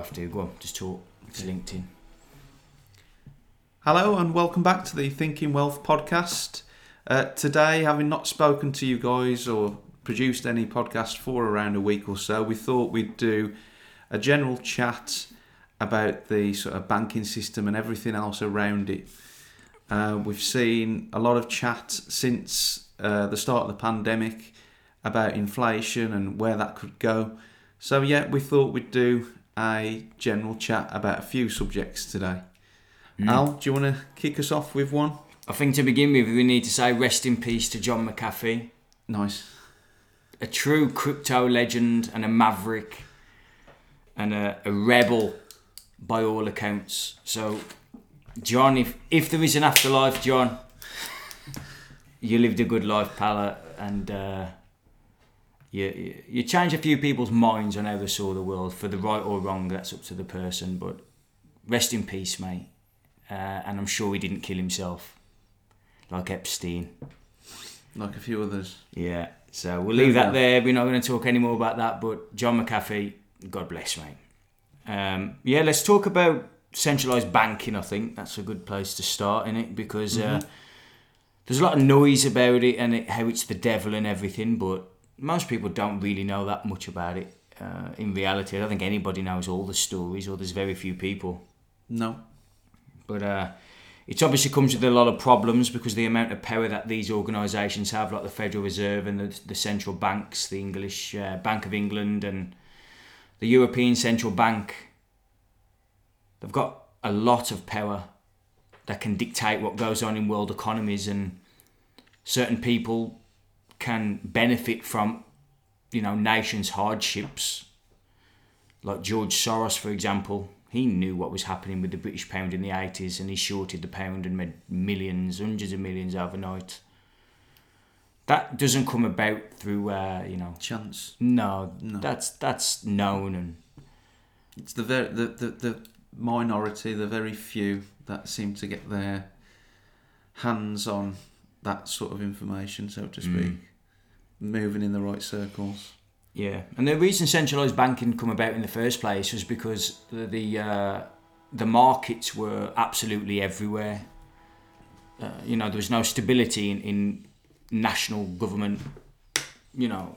Have to go on, just talk. It's LinkedIn. Hello and welcome back to the Thinking Wealth podcast. Uh, today, having not spoken to you guys or produced any podcast for around a week or so, we thought we'd do a general chat about the sort of banking system and everything else around it. Uh, we've seen a lot of chat since uh, the start of the pandemic about inflation and where that could go. So, yeah, we thought we'd do a general chat about a few subjects today. Al, do you want to kick us off with one? I think to begin with, we need to say rest in peace to John McAfee, Nice. a true crypto legend and a maverick and a, a rebel by all accounts. So, John, if, if there is an afterlife, John, you lived a good life, pal, and uh, you, you changed a few people's minds on how they saw the world for the right or wrong. That's up to the person, but rest in peace, mate. Uh, and I'm sure he didn't kill himself like Epstein. Like a few others. Yeah, so we'll leave that there. We're not going to talk any more about that. But John McAfee, God bless, mate. Um, yeah, let's talk about centralised banking. I think that's a good place to start in it because uh, there's a lot of noise about it and it, how it's the devil and everything. But most people don't really know that much about it. Uh, in reality, I don't think anybody knows all the stories, or there's very few people. No. But uh, it obviously comes with a lot of problems because the amount of power that these organisations have, like the Federal Reserve and the, the central banks, the English uh, Bank of England and the European Central Bank, they've got a lot of power that can dictate what goes on in world economies, and certain people can benefit from, you know, nations' hardships. Like George Soros, for example, he knew what was happening with the British pound in the 80s and he shorted the pound and made millions, hundreds of millions overnight. That doesn't come about through, uh, you know, Chance. no, No. that's that's known and It's the, ver- the, the, the minority, the very few that seem to get their hands on that sort of information, so to speak. Moving in the right circles. Yeah, and the reason centralised banking come about in the first place was because the the, uh, the markets were absolutely everywhere. Uh, you know, there was no stability in, in national government. You know,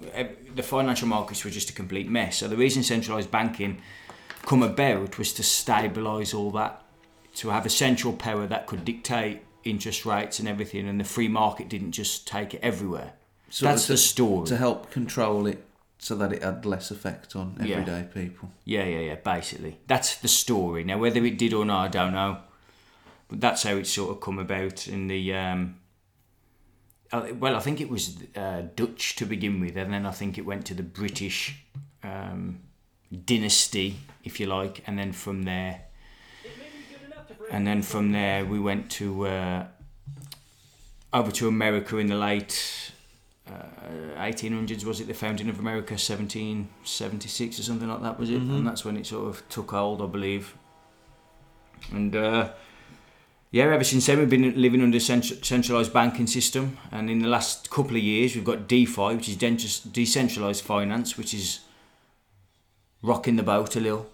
the financial markets were just a complete mess. So the reason centralised banking come about was to stabilise all that, to have a central power that could dictate interest rates and everything, and the free market didn't just take it everywhere. Sort of That's to, the story. To help control it so that it had less effect on Yeah. everyday people. Yeah, yeah, yeah. Basically, that's the story. Now, whether it did or not, I don't know. But that's how it sort of come about in the. Um, uh, well, I think it was uh, Dutch to begin with, and then I think it went to the British um, dynasty, if you like, and then from there, and then from there we went to uh, over to America in the late uh, 1800s was it the founding of America? 1776 or something like that was it? And that's when it sort of took hold I believe. And uh, yeah ever since then we've been living under a cent- centralised banking system. And in the last couple of years we've got DeFi which is de- decentralised finance which is rocking the boat a little.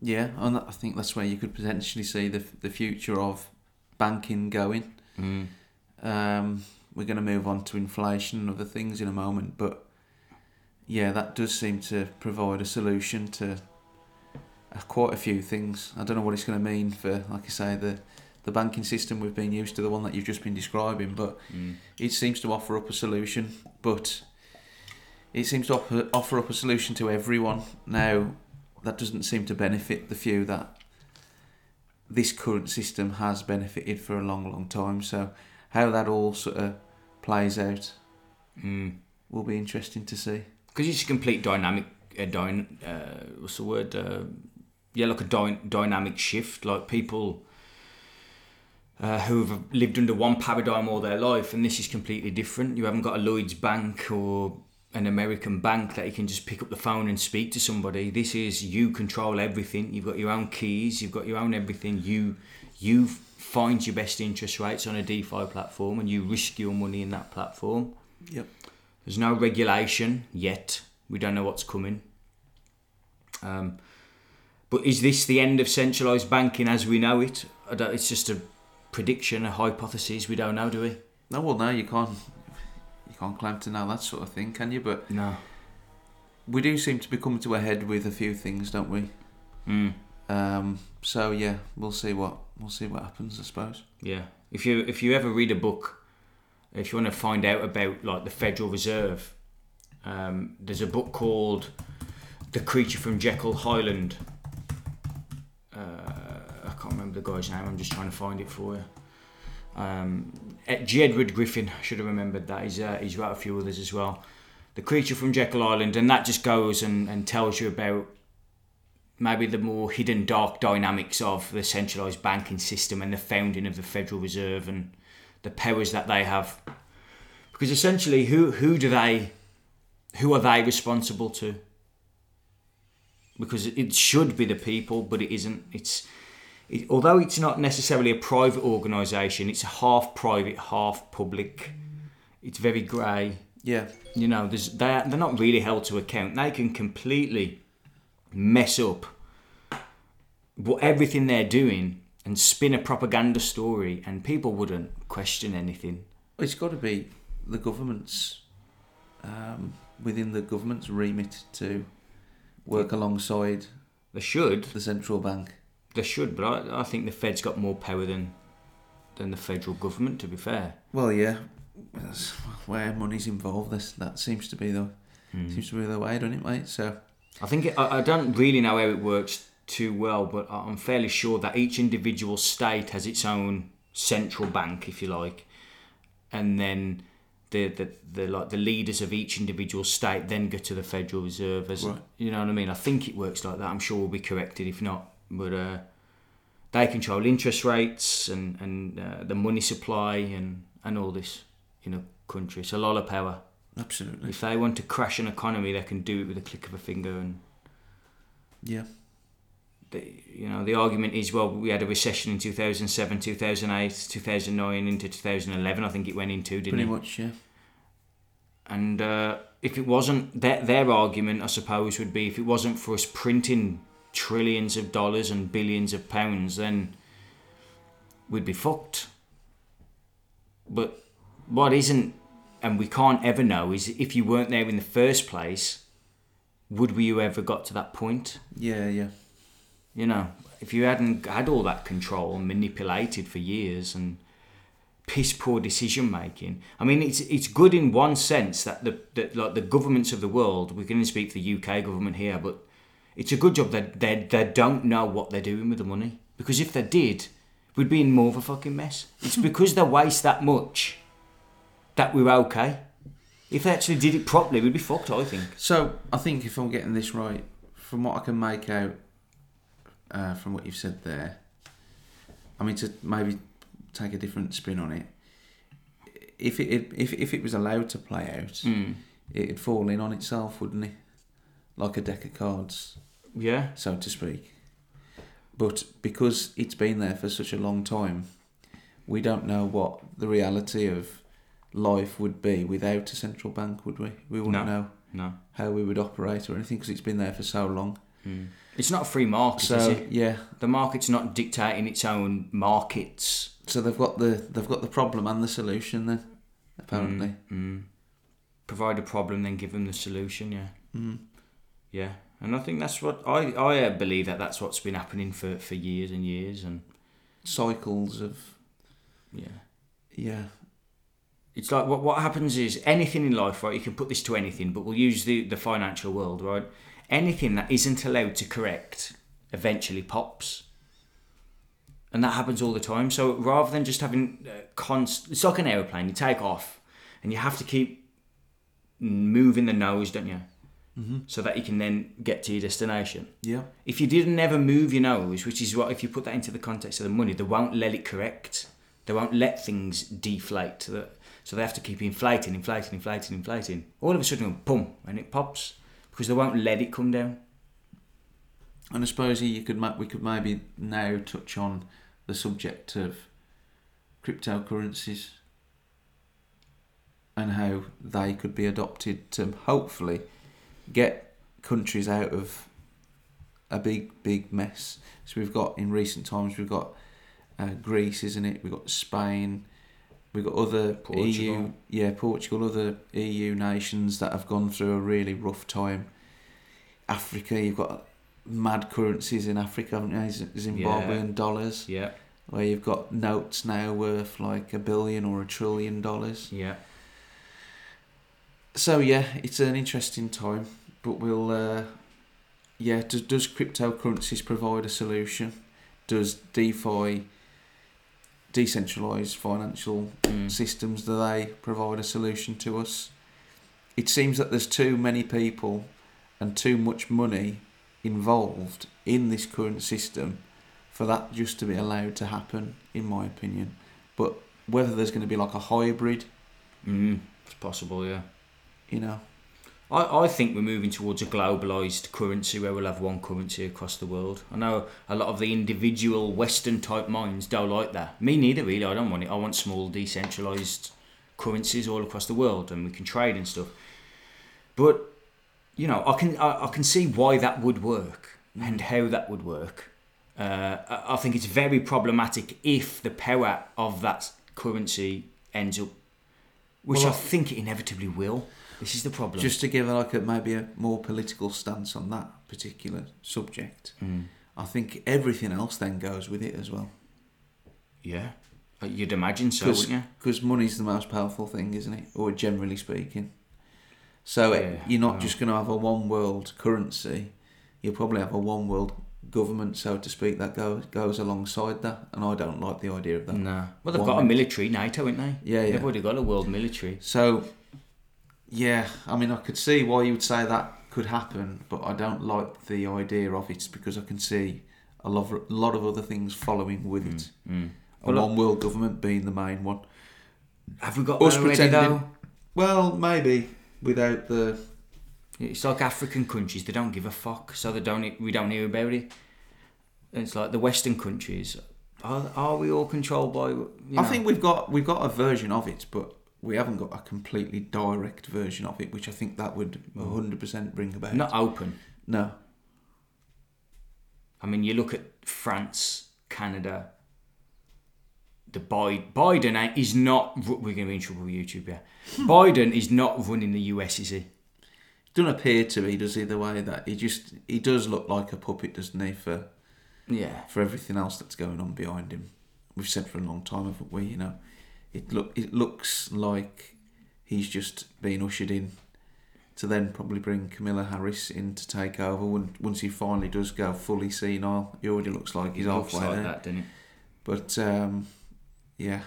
Yeah, and I think that's where you could potentially see the, the future of banking going. Um, we're going to move on to inflation and other things in a moment, but yeah, that does seem to provide a solution to uh, quite a few things. I don't know what it's going to mean for, like I say, the the banking system we've been used to, the one that you've just been describing, but it seems to offer up a solution. But it seems to offer, offer up a solution to everyone now. That doesn't seem to benefit the few that this current system has benefited for a long, long time. So how that all sort of plays out. Mm. will be interesting to see. because it's a complete dynamic uh, dyn, uh, what's the word uh, yeah like a dy- dynamic shift. Like people uh, who have lived under one paradigm all their life and this is completely different. You haven't got a Lloyd's bank or an American bank that you can just pick up the phone and speak to somebody. This is you control everything. You've got your own keys. You've got your own everything. You you find your best interest rates on a DeFi platform and you risk your money in that platform Yep. there's no regulation yet. We don't know what's coming. Um, But is this the end of centralised banking as we know it? I don't, it's just a prediction, a hypothesis. We don't know, do we? No, well, no, you can't. You can't claim to know that sort of thing, can you? But No. we do seem to be coming to a head with a few things, don't we? Mm. Um, so yeah, we'll see what we'll see what happens, I suppose. Yeah. If you if you ever read a book, if you want to find out about like the Federal Reserve, um, there's a book called The Creature from Jekyll Island. Uh, I can't remember the guy's name. I'm just trying to find it for you. Um, G. Edward Griffin. I should have remembered that. He's uh, he's wrote a few others as well. The Creature from Jekyll Island, and that just goes and, and tells you about maybe the more hidden dark dynamics of the centralised banking system and the founding of the Federal Reserve and the powers that they have. Because essentially, who who do they, who are they responsible to? Because it should be the people, but it isn't. It's it, although it's not necessarily a private organisation, it's half private, half public. It's very grey Yeah, you know, there's they're, they're not really held to account. They can completely mess up what everything they're doing and spin a propaganda story, and people wouldn't question anything. it's got to be the government's um, within the government's remit to work alongside They should, the central bank. they should, but I, I think the Fed's got more power than than the federal government. To be fair, Well, yeah, where money's involved, this that seems to be the seems to be the way, doesn't it, mate? So I think it, I, I don't really know how it works too well, but I'm fairly sure that each individual state has its own central bank, if you like, and then the, the, the like the leaders of each individual state then go to the Federal Reserve. As Right. you know what I mean? I think it works like that. I'm sure we'll be corrected if not, but uh, they control interest rates and and uh, the money supply and and all this in a country. It's a lot of power. Absolutely, If they want to crash an economy, they can do it with a click of a finger and yeah, the, you know the argument is well we had a recession in 2007 2008 2009 into 2011 i think it went into didn't it? pretty it? much, yeah, and uh, if it wasn't their, their argument i suppose would be if it wasn't for us printing trillions of dollars and billions of pounds then we'd be fucked. But what isn't and we can't ever know is if you weren't there in the first place would we have ever got to that point yeah, yeah, you know, if you hadn't had all that control and manipulated for years and piss poor decision making. I mean, it's it's good in one sense that the that like the governments of the world. We can only speak for the UK government here, but it's a good job that they they don't know what they're doing with the money because if they did, we'd be in more of a fucking mess. It's because they waste that much that we're okay. If they actually did it properly, we'd be fucked. I think. So I think if I'm getting this right, from what I can make out uh, from what you've said there, I mean to maybe take a different spin on it. If it if if it was allowed to play out, Mm. it'd fall in on itself, wouldn't it? Like a deck of cards, Yeah. so to speak. But because it's been there for such a long time, we don't know what the reality of life would be without a central bank, would we? We wouldn't No. know No. how we would operate or anything because it's been there for so long. It's not a free market, So yeah, The market's not dictating its own markets. so they've got the they've got the problem and the solution then, apparently. Mm. Provide a problem, then give them the solution. Yeah, Mm. yeah. And I think that's what I I uh, believe that that's what's been happening for for years and years. And Cycles of yeah, yeah, it's like what what happens is anything in life, right? You can put this to anything, but we'll use the the financial world, right? Anything that isn't allowed to correct eventually pops. And that happens all the time. So rather than just having uh, const, it's like an aeroplane. You take off, and you have to keep moving the nose, don't you? Mm-hmm. So that you can then get to your destination. yeah, If you didn't ever move your nose, which is what if you put that into the context of the money, they won't let it correct. They won't let things deflate. That- So they have to keep inflating, inflating, inflating, inflating. All of a sudden, boom, and it pops because they won't let it come down. and I suppose you could we could maybe now touch on the subject of cryptocurrencies and how they could be adopted to hopefully get countries out of a big, big mess. So we've got in recent times we've got uh, Greece, isn't it? We've got Spain. We've got other EU, yeah, Portugal, other EU nations that have gone through a really rough time. Africa, you've got mad currencies in Africa, haven't you? Zimbabwean dollars, Yeah, where you've got notes now worth like a billion or a trillion dollars. yeah. So yeah, it's an interesting time, but we'll. Uh, yeah, does does cryptocurrencies provide a solution? Does DeFi, decentralized financial Mm. systems, do they provide a solution to us? It seems that there's too many people and too much money involved in this current system for that just to be allowed to happen, in my opinion. But whether there's going to be like a hybrid, Mm. It's possible, yeah. you know, I, I think we're moving towards a globalized currency where we'll have one currency across the world. I know a lot of the individual Western type minds don't like that. Me neither, really. I don't want it. I want small, decentralized currencies all across the world, and we can trade and stuff. But you know, I can I, I can see why that would work and how that would work. Uh, I, think it's very problematic if the power of that currency ends up, which Well, I- think it inevitably will. This is the problem. just to give like a maybe a more political stance on that particular subject. Mm. I think everything else then goes with it as well. Yeah, Uh, you'd imagine so, Because wouldn't you? Because money's the most powerful thing, isn't it? Or generally speaking. So it- you're not well. just going to have a one world currency. You'll probably have a one world government, so to speak, that goes goes alongside that. And I don't like the idea of that. No. Well, they've One got a military, NATO, haven't they? Yeah, yeah. They've already got a world military. So, yeah, I mean, I could see why you would say that could happen, but I don't like the idea of it because I can see a lot of, a lot of other things following with it. Mm. A Well, one world government being the main one. Have we got Us that already, pretending- though? Well, maybe without the. It's like African countries; they don't give a fuck, so they don't. We don't hear about it. It's like the Western countries. Are, are we all controlled by? You know, I think we've got we've got a version of it, but we haven't got a completely direct version of it, which I think that would mm. hundred percent bring about. not open. No. I mean, you look at France, Canada. The Biden, Biden is not. We're going to be in trouble with YouTube, yeah. Biden is not running the US, is he? Doesn't appear to be, does he? The way that he just he does look like a puppet, doesn't he? For Yeah. for everything else that's going on behind him. We've said for a long time, haven't we? You know, it look it looks like he's just been ushered in to then probably bring Kamala Harris in to take over when, once he finally does go fully senile. He already looks like he's looks halfway like there. that, it? But um, yeah,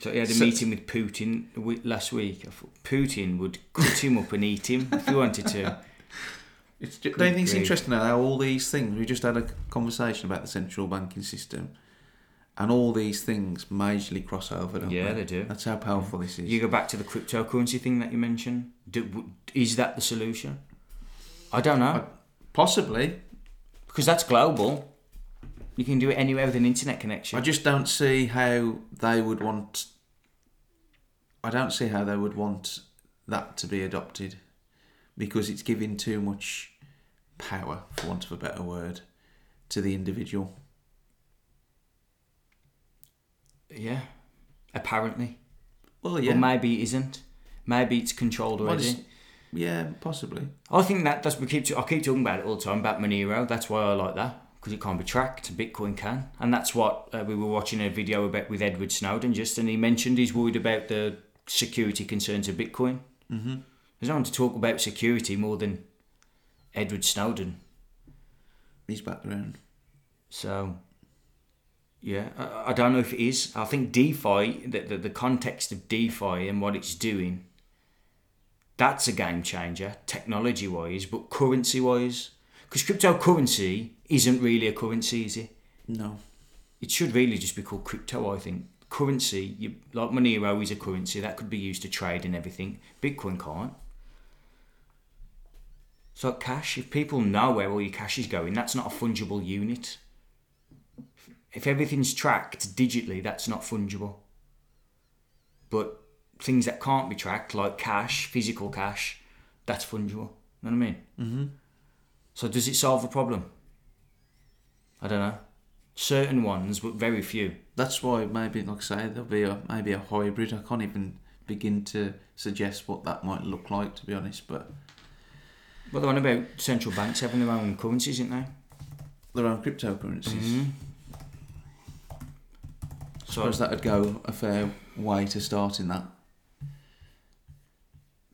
So he had a So- meeting with Putin last week. I thought Putin would cut him up and eat him if he wanted to. it's just, don't you think it's interesting how all these things we just had a conversation about the central banking system, and all these things majorly cross over. Don't Yeah, they? they do. That's how powerful this is. You go back to the cryptocurrency thing that you mentioned. Do, is that the solution? I don't know Possibly, because that's global. You can do it anywhere with an internet connection. I just don't see how they would want. I don't see how they would want that to be adopted, because it's giving too much power, for want of a better word, to the individual. Yeah, apparently. Well, But yeah, maybe it isn't. Maybe it's controlled Well, already. it's- yeah, possibly. I think that that's we keep I keep talking about it all the time about Monero. That's why I like that because it can't be tracked. Bitcoin can, and that's what uh, we were watching a video about with Edward Snowden. Just and he mentioned he's worried about the security concerns of Bitcoin. Mm-hmm. There's no one to talk about security more than Edward Snowden. He's background. So, yeah, I, I don't know if it is. I think DeFi, the, the, the context of DeFi and what it's doing, that's a game changer, technology wise, but currency wise. Because cryptocurrency isn't really a currency, is it? No. It should really just be called crypto, I think. Currency, you, like Monero is a currency, that could be used to trade and everything. Bitcoin can't. It's like cash. If people know where all your cash is going, that's not a fungible unit. If everything's tracked digitally, that's not fungible. But things that can't be tracked, like cash, physical cash, that's fungible. You know what I mean? Mm-hmm. So does it solve the problem? I don't know. Certain ones, but very few. That's why maybe, like I say, there'll be a maybe a hybrid. I can't even begin to suggest what that might look like, to be honest. But Well, the one about central banks having their own currencies, isn't they? their own cryptocurrencies. So, Suppose that would go a fair way to starting that.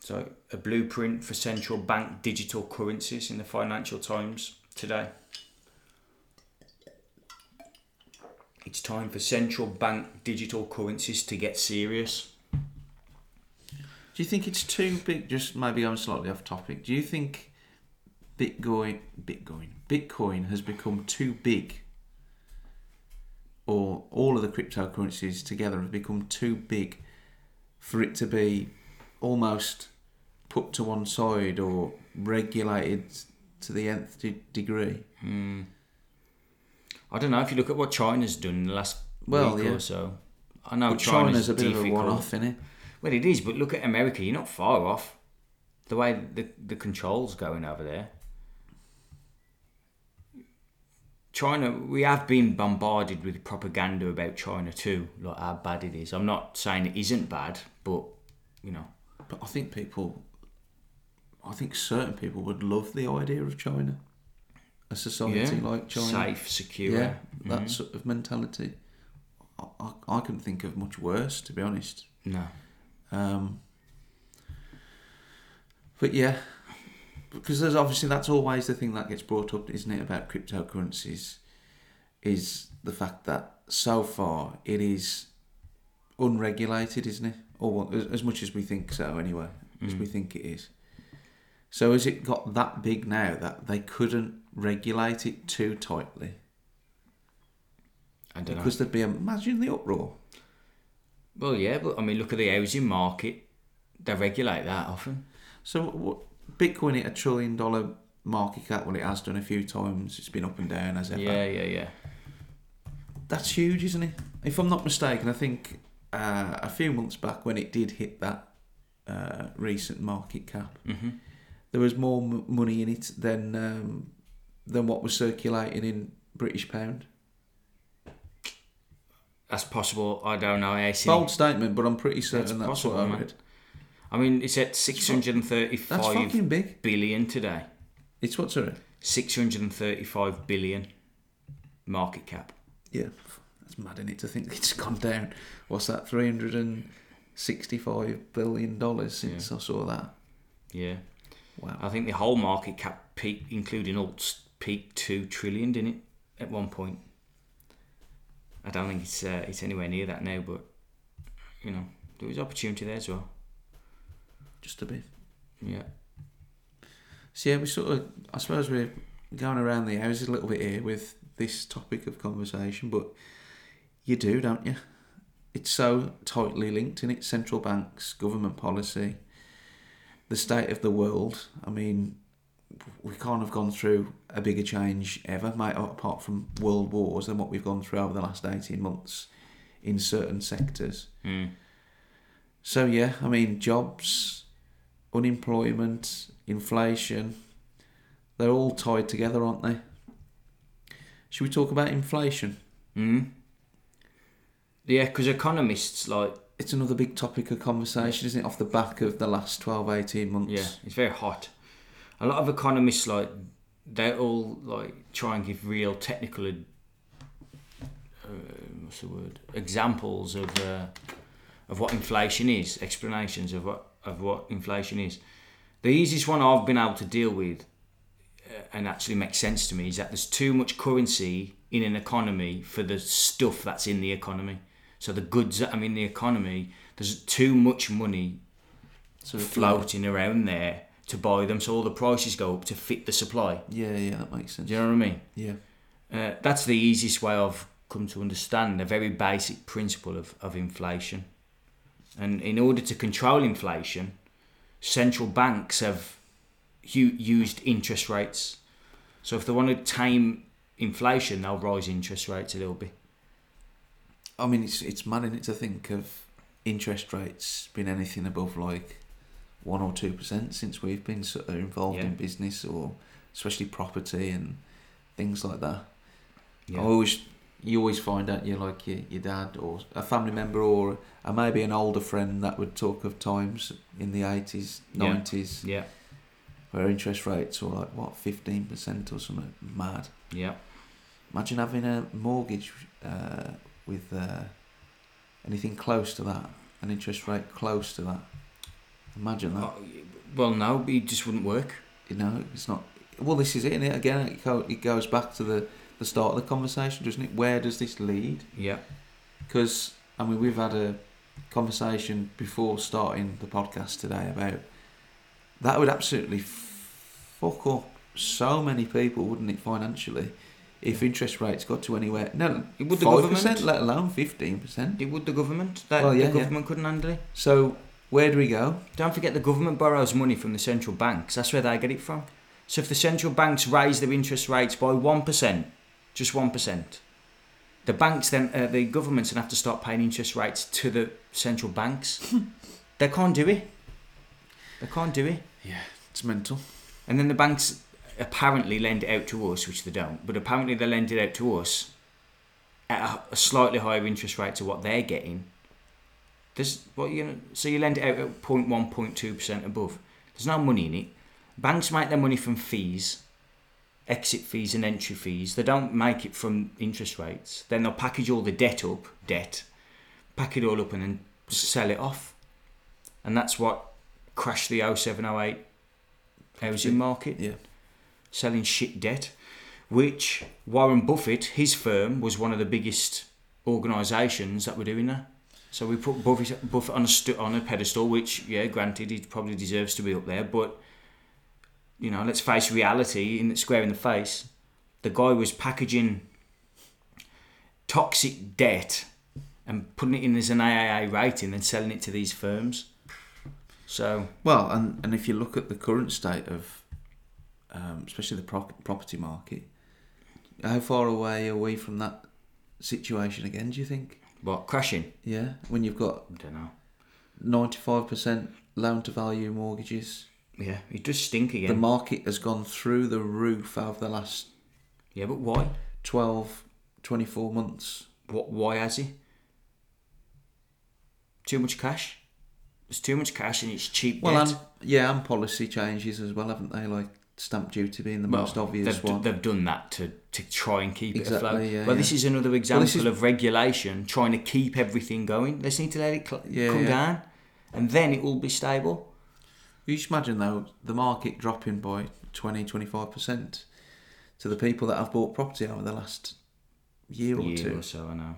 so a blueprint for central bank digital currencies in the Financial Times today. It's time for central bank digital currencies to get serious. Do you think it's too big? Just maybe I'm slightly off topic. Do you think Bitcoin, Bitcoin, Bitcoin has become too big, or all of the cryptocurrencies together have become too big for it to be almost put to one side or regulated to the nth de- degree? Hmm. I don't know if you look at what China's done in the last Well, week yeah. or so. I know But China's, China's a bit of a difficult. one-off, innit? Well, it is, but look at America. You're not far off. The way the the controls going over there. China, we have been bombarded with propaganda about China too, like how bad it is. I'm not saying it isn't bad, but you know, But I think people, I think certain people would love the idea of China, a society yeah, like China. safe, secure. Yeah, Mhm. that sort of mentality. I, I, I couldn't think of much worse, to be honest. No, Um, but yeah, because there's obviously that's always the thing that gets brought up, isn't it, about cryptocurrencies, is the fact that so far it is unregulated, isn't it? Or as, as much as we think so, anyway, as we mm. think it is. So has it got that big now that they couldn't regulate it too tightly? I don't know. Because there'd be a, imagine the uproar. Well, yeah, but I mean, look at the housing market. They regulate that often. So what, Bitcoin hit a trillion dollar market cap. Well, it has done a few times. It's been up and down as ever. Yeah, yeah, yeah. That's huge, isn't it? If I'm not mistaken, I think uh, a few months back when it did hit that uh, recent market cap, hmm there was more m- money in it than um, than what was circulating in British pound. That's possible. I don't know. I see. Bold statement, but I'm pretty certain That's that's, possible, what I man. I mean, it's at six hundred and That's thirty-five fucking big. billion today. It's what's sorry? 635 billion market cap. Yeah, that's mad in it to think it's gone down. What's that? Three hundred and sixty-five billion dollars since I saw that. Yeah. Wow. I think the whole market cap peak, including alts, peaked 2 trillion, didn't it? At one point. I don't think it's uh, it's anywhere near that now, but, you know, there was opportunity there as well. Just a bit. Yeah. So yeah, we sort of. I suppose we're going around the houses a little bit here with this topic of conversation, but you do, don't you? It's so tightly linked in it. Central banks, government policy, the state of the world. I mean, we can't have gone through a bigger change ever, mate, apart from world wars than what we've gone through over the last eighteen months in certain sectors. Mm. So yeah, I mean jobs, unemployment, inflation, they're all tied together, aren't they? Should we talk about inflation? Mm. Yeah, because economists, like, It's another big topic of conversation, isn't it, off the back of the last 12, 18 months? Yeah, it's very hot. A lot of economists like they all like try and give real technical, uh, what's the word? Examples of uh, of what inflation is, explanations of what of what inflation is. The easiest one I've been able to deal with uh, and actually makes sense to me is that there's too much currency in an economy for the stuff that's in the economy. So the goods that are in the economy, there's too much money So floating around there to buy them, so all the prices go up to fit the supply. Yeah, yeah, that makes sense. Do you know what I mean? Yeah. Uh, that's the easiest way I've come to understand the very basic principle of, of inflation. And in order to control inflation, central banks have hu- used interest rates. So if they want to tame inflation, they'll rise interest rates a little bit. I mean, it's it's mad in it to think of interest rates being anything above like one or two percent since we've been sort of involved Yeah. in business or especially property and things like that. Yeah. I always, you always find out you like your, your dad or a family member or a, maybe an older friend that would talk of times in the eighties, nineties, Yeah, where interest rates were like what fifteen percent or something mad. yeah. Imagine having a mortgage uh, with uh, anything close to that, an interest rate close to that. Imagine that. Oh, well, no, it just wouldn't work. You know, it's not. Well, this is it. innit? Again, it, go, it goes back to the the start of the conversation, doesn't it? Where does this lead? Yeah, Because I mean, we've had a conversation before starting the podcast today about that would absolutely fuck up so many people, wouldn't it, financially? If interest rates got to anywhere, no, It would the government. percent, let alone fifteen percent. it would the government. That Well, yeah, the yeah. government couldn't handle it. So where do we go? Don't forget the government borrows money from the central banks. That's where they get it from. So if the central banks raise their interest rates by one percent, just one percent, the banks then uh, the governments then have to start paying interest rates to the central banks. they can't do it. They can't do it. Yeah, it's mental. And then the banks apparently lend it out to us, which they don't. But apparently they lend it out to us at a, a slightly higher interest rate to what they're getting. There's what you gonna so you lend it out at 0.1, 0.2 percent above. There's no money in it. Banks make their money from fees, exit fees and entry fees. They don't make it from interest rates. Then they'll package all the debt up, debt, pack it all up and then sell it off. And that's what crashed the 07, 08 housing market Yeah. selling shit debt, which Warren Buffett, his firm, was one of the biggest organisations that were doing that. So we put Buffett, Buffett on a on a pedestal, which yeah, granted, he probably deserves to be up there, but you know, let's face reality in square in the face. The guy was packaging toxic debt and putting it in as an AAA rating and selling it to these firms. So Well, and, and if you look at the current state of, um, especially the pro- property market, how far away are we from that situation again? Do you think? what crashing? Yeah, when you've got I don't know. ninety-five percent loan to value mortgages, Yeah, it does stink again. the market has gone through the roof over the last yeah, but why? 12, 24 months. What? Why has he? Too much cash. There's too much cash and it's cheap Well, debt. and yeah, and policy changes as well, haven't they? Like stamp duty being the most obvious they've, one. they've done that to, to try and keep it Exactly, afloat. yeah, well, this is another example this is- of regulation trying to keep everything going. They just need to let it cl- Yeah, come yeah. down, and then it will be stable. You just imagine though the market dropping by 20 25 percent to the people that have bought property over the last year or Year two or so, I know.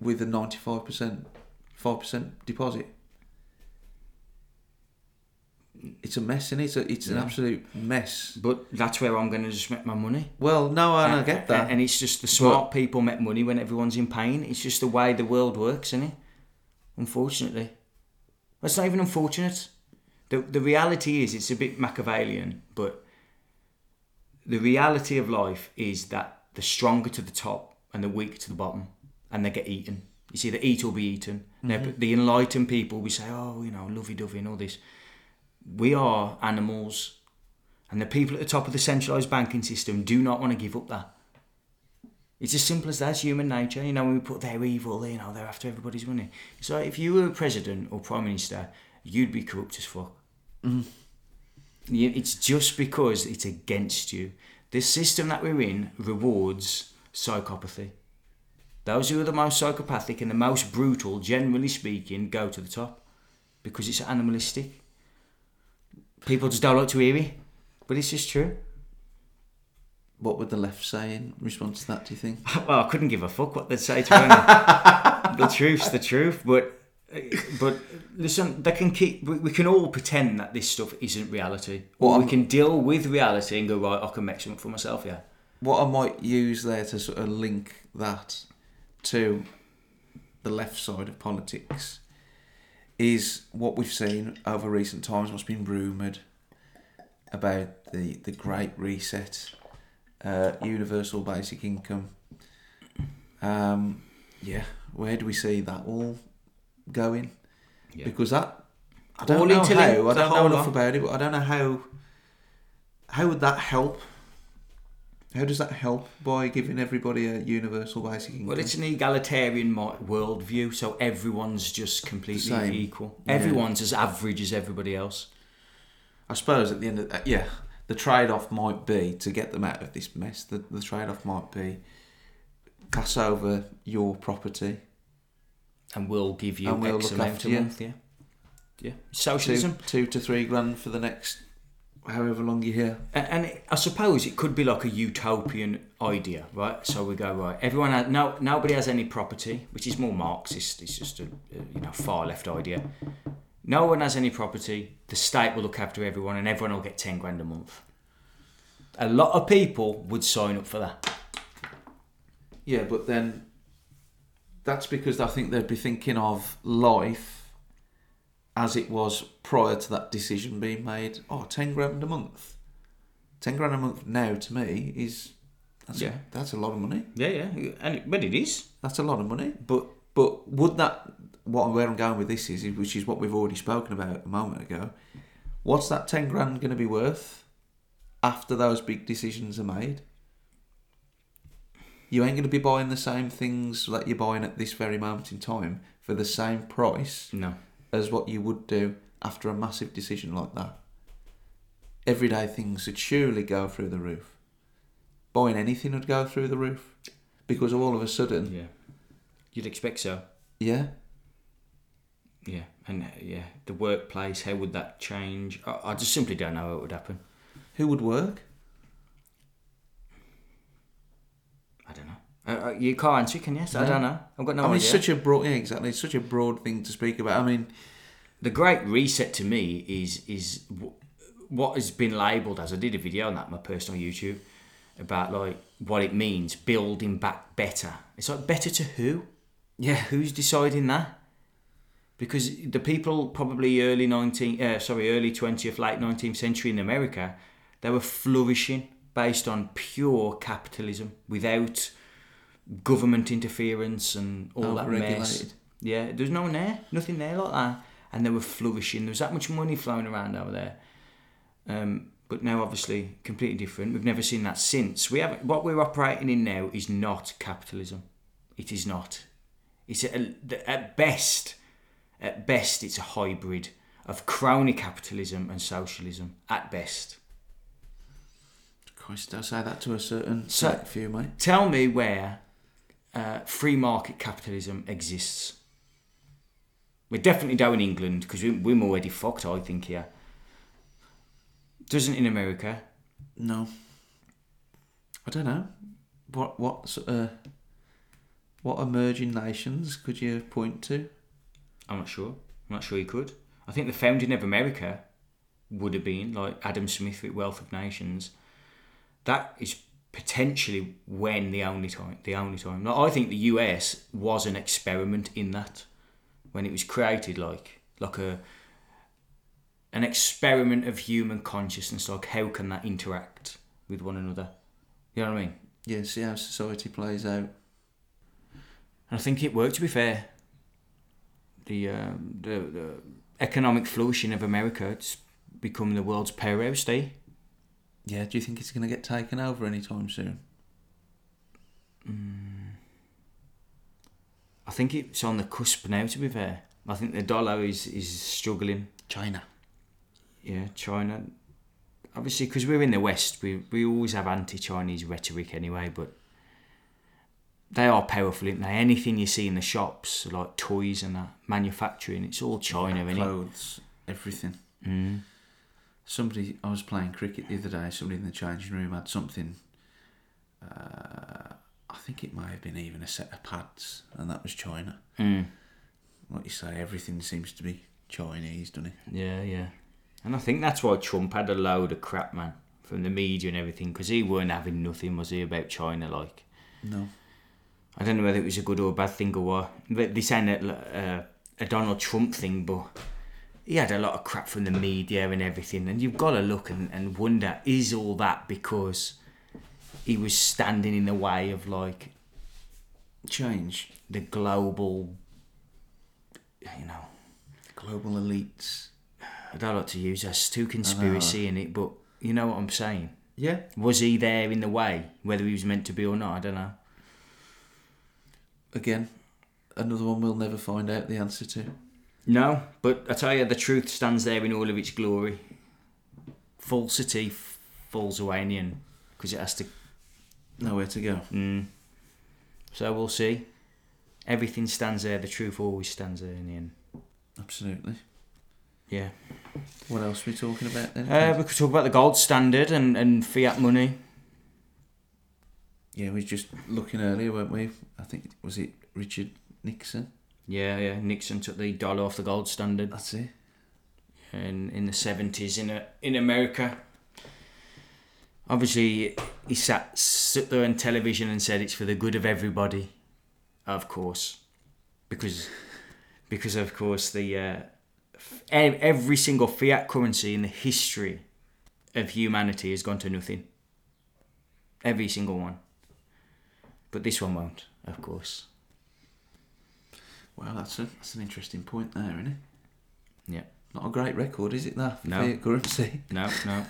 with a ninety five percent, five percent deposit. It's a mess, isn't it? It's, a, it's an absolute mess. But that's where I'm going to just make my money. Well, no, and I And- get that. And it's just the smart people make money when everyone's in pain. It's just the way the world works, isn't it? Unfortunately. It's not even unfortunate. The, the reality is, it's a bit Machiavellian, but the reality of life is that the stronger to the top and the weaker to the bottom, and they get eaten. You see, the eat will be eaten. Mm-hmm. the enlightened people, we say, oh, you know, lovey dovey and all this. We are animals, and the people at the top of the centralised banking system do not want to give up that. It's as simple as that. It's human nature. You know, when we put they're evil, you know, they're after everybody's money. So if you were a president or prime minister, you'd be corrupt as fuck. Mm-hmm. You- It's just because it's against you. The system that we're in rewards psychopathy. Those who are the most psychopathic and the most brutal, generally speaking, go to the top because it's animalistic. People just don't like to hear it, but it's just true. what would the left say in response to that? Do you think? Well, I couldn't give a fuck what they'd say to honest. the truth's the truth, but but listen, they can keep. We can all pretend that this stuff isn't reality, or Well, we can deal with reality and go right. I can make something for myself. Yeah, What I might use there to sort of link that to the left side of politics is what we've seen over recent times, what's been rumoured about the, the Great Reset, uh, universal basic income. Um, yeah, where do we see that all going? Yeah. Because that I don't All know how. I don't know enough about it. But I don't know how. How would that help? How does that help by giving everybody a universal basic income? Well, it's an egalitarian worldview, so everyone's just completely equal. Yeah. Everyone's as average as everybody else. I suppose at the end of that, yeah, the trade off might be to get them out of this mess. The, the trade off might be pass over your property, And we'll give you And we'll X amount after a you. month, yeah. Yeah. Socialism. two to three grand for the next however long you're here. A- And it, I suppose it could be like a utopian idea, right? So we go right. Everyone has no. Nobody has any property, which is more Marxist. It's just a, a you know far left idea. No one has any property. The state will look after everyone, and everyone will get ten grand a month. A lot of people would sign up for that. Yeah, but then that's because I think they'd be thinking of life as it was prior to that decision being made. Oh, 10 grand a month. 10 grand a month now to me is that's, Yeah. that's a lot of money. Yeah, yeah, and it, but it is. That's a lot of money. But but would that what where I'm going with this is which is what we've already spoken about a moment ago. What's that 10 grand going to be worth after those big decisions are made? You ain't going to be buying the same things that you're buying at this very moment in time for the same price No. as what you would do after a massive decision like that. Everyday things would surely go through the roof. Buying anything would go through the roof because all of a sudden, Yeah. You'd expect so. yeah, Yeah, and uh, yeah, the workplace. How would that change? I, I just simply don't know how it would happen. who would work? I don't know. Uh, uh, you can't chicken, yes. So I don't know. I've got no I mean, idea. it's such a broad, yeah, exactly. It's such a broad thing to speak about. I mean, the great reset to me is is w- what has been labelled as I did a video on that my personal YouTube about like what it means building back better. It's like better to who? Yeah, who's deciding that? Because the people probably early 19 uh, sorry early 20th late 19th century in America they were flourishing based on pure capitalism without government interference and all that mess. Yeah, there was no one there, nothing there like that, and they were flourishing. There was that much money flowing around over there. Um, but now, obviously, completely different. We've never seen that since. We haven't. What we're operating in now is not capitalism. It is not. It's a, at best, at best, it's a hybrid of crony capitalism and socialism. At best. Christ, I say that to a certain So- few, mate. Tell me where uh, free market capitalism exists. We definitely don't in England because we, we're already fucked, I think, here. Doesn't in America. No, I don't know. What what sort of- what emerging nations could you point to? I'm not sure. I'm not sure you could. I think the founding of America would have been like Adam Smith with Wealth of Nations. That is potentially when the only time. The only time. Like, I think the US was an experiment in that when it was created, like like a an experiment of human consciousness. Like how can that interact with one another? You know what I mean? Yeah, see how society plays out. And I think it worked. To be fair, the um, the, the economic flourishing of America it's become the world's powerhouse. Eh? Yeah, do you think it's going to get taken over anytime soon? I think it's on the cusp now. To be fair, I think the dollar is is struggling. China. Yeah, China. Obviously, because we're in the West, we we always have anti-Chinese rhetoric anyway. But they are powerful, aren't they? Anything you see in the shops, like toys and that, manufacturing, it's all China, isn't it? Clothes, everything. Mm. Somebody, I was playing cricket the other day. Somebody in the changing room had something. Uh, I think it may have been even a set of pads, and that was China. Mm. Like you say, everything seems to be Chinese, doesn't it? Yeah, yeah. And I think that's why Trump had a load of crap, man, from the media and everything, because he weren't having nothing, was he, about China? Like, No. I don't know whether it was a good or a bad thing or what. But they saying that uh, a Donald Trump thing, but he had a lot of crap from the media and everything. And you've got to look and, and wonder is all that because he was standing in the way of like Change. the global, you know, Global elites. I don't like to use that, it's too conspiracy in it, but you know what I'm saying? Yeah. Was he there in the way, whether he was meant to be or not? I don't know. Again, another one we'll never find out the answer to. No, but I tell you, the truth stands there in all of its glory. Falsity f- falls away in the end because it has to. Nowhere to go. Mm. So we'll see. Everything stands there. The truth always stands there in the end. Absolutely. Yeah. What else are we talking about then? Uh, we could talk about the gold standard and, and fiat money. yeah, we were just looking earlier, weren't we? I think was it Richard Nixon. Yeah, yeah. Nixon took the dollar off the gold standard That's it. in in the seventies in a, in America. Obviously, he sat sat there on television and said it's for the good of everybody. Of course, because because of course the uh, every single fiat currency in the history of humanity has gone to nothing. Every single one. But this one won't, of course. Well, that's a that's an interesting point there, isn't it? Yeah. Not a great record, is it? That No. fiat currency. No, no.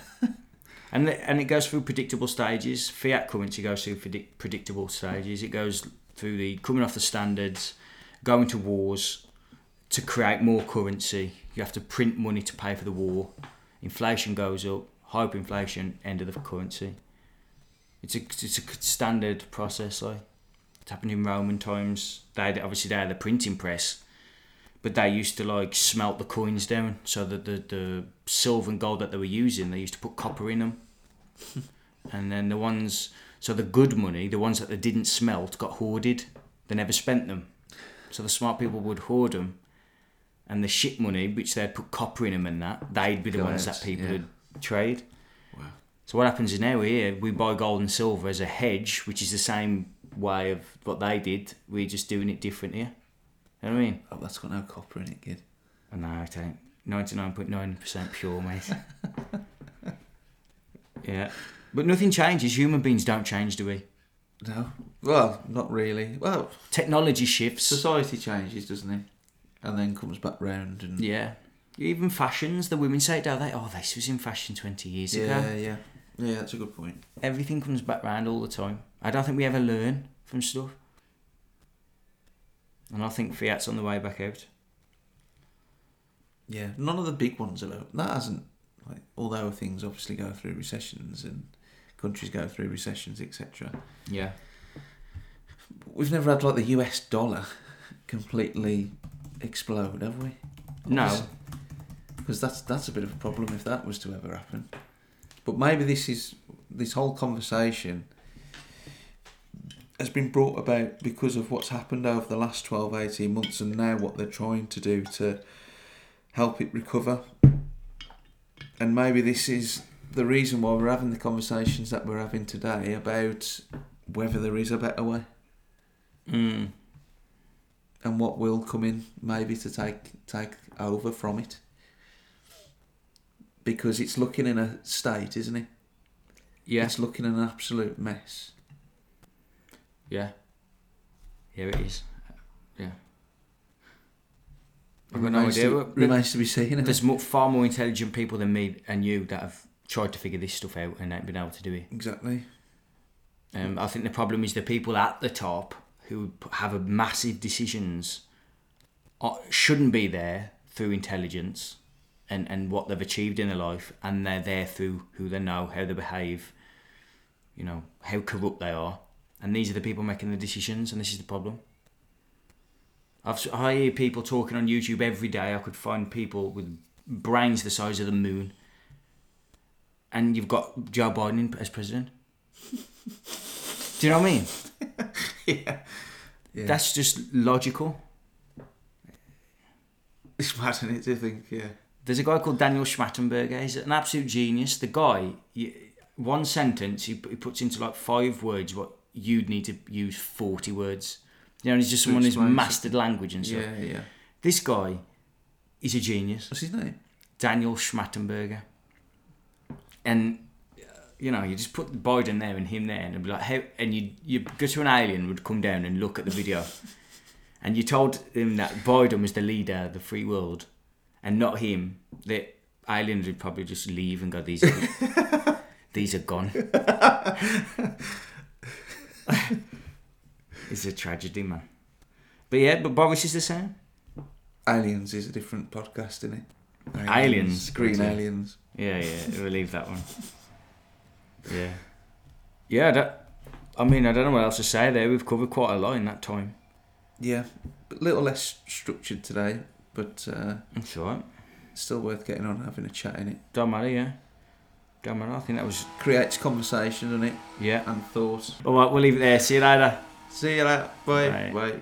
and the, and it goes through predictable stages. Fiat currency goes through predict, predictable stages. It goes through the coming off the standards, going to wars to create more currency. You have to print money to pay for the war. Inflation goes up. Hyperinflation, end of the currency. It's a it's a standard process. Like it happened in Roman times. They had, obviously they had the printing press, but they used to like smelt the coins down. So that the, the silver and gold that they were using they used to put copper in them and then the ones so the good money the ones that they didn't smelt got hoarded. They never spent them so the smart people would hoard them and the shit money which they'd put copper in them and that they'd be the Go ones out, that people yeah. would trade. Wow. so what happens is now here we buy gold and silver as a hedge which is the same way of what they did we're just doing it different here you know what I mean Oh, that's got no copper in it, kid. Oh, no, it ain't. Ninety nine point nine percent pure, mate. yeah, but nothing changes. Human beings don't change, do we? No. Well, not really. Well, Technology shifts. society changes, doesn't it? And then comes back round and Yeah, even fashions. The women say it, don't they? Oh, this was in fashion twenty years yeah, ago. yeah, yeah. That's a good point. Everything comes back round all the time. I don't think we ever learn from stuff, and I think Fiat's on the way back out. Yeah, none of the big ones are. That hasn't like although things obviously go through recessions and countries go through recessions, etc. Yeah, We've never had like the US dollar completely explode, have we? no, because that's that's a bit of a problem if that was to ever happen. But maybe this is this whole conversation has been brought about because of what's happened over the last 12 18 months and now what they're trying to do to help it recover. And maybe this is the reason why we're having the conversations that we're having today about whether there is a better way. Mm, and what will come in maybe to take take over from it. Because it's looking in a state isn't it? Yeah, it's looking an absolute mess yeah, Here It is. Yeah. I've got no idea. to, remains to be seen isn't it? There's far more intelligent people than me and you that have tried to figure this stuff out and ain't been able to do it. exactly Um, I think the problem is the people at the top who have a massive decisions uh, shouldn't be there through intelligence and, and what they've achieved in their life, and they're there through who they know, how they behave, you know, how corrupt they are. And these are the people making the decisions, and this is the problem. I've, I hear people talking on YouTube every day. I could find people with brains the size of the moon, and you've got Joe Biden as president. Do you know what I mean? yeah yeah That's just logical. it's mad isn't it to think yeah There's a guy called Daniel Schmachtenberger. He's an absolute genius. The guy, one sentence, he, he puts into like five words what you'd need to use 40 words. You know, he's just someone who's mastered language and stuff. yeah yeah This guy is a genius. what's his name Daniel Schmachtenberger. And, you know, you just put Biden there and him there and it'd be like, how, and you you go to an alien would come down and look at the video. and you told him that Biden was the leader of the free world and not him, the aliens would probably just leave and go, these, these are gone. it's a tragedy, man. But yeah, but Boris is the same. Aliens is a different podcast, isn't it? Aliens, Green okay. aliens. Yeah, yeah, we'll leave that one. Yeah. Yeah, that, I mean, I don't know what else to say there. We've covered quite a lot in that time. Yeah, a little less structured today, but uh, That's all right. still worth getting on having a chat in it. Don't matter, yeah. Don't. I think that was, Creates conversation, doesn't it? yeah. And thoughts. All right, we'll leave it there. See you later. See you later. Bye. Bye. Bye.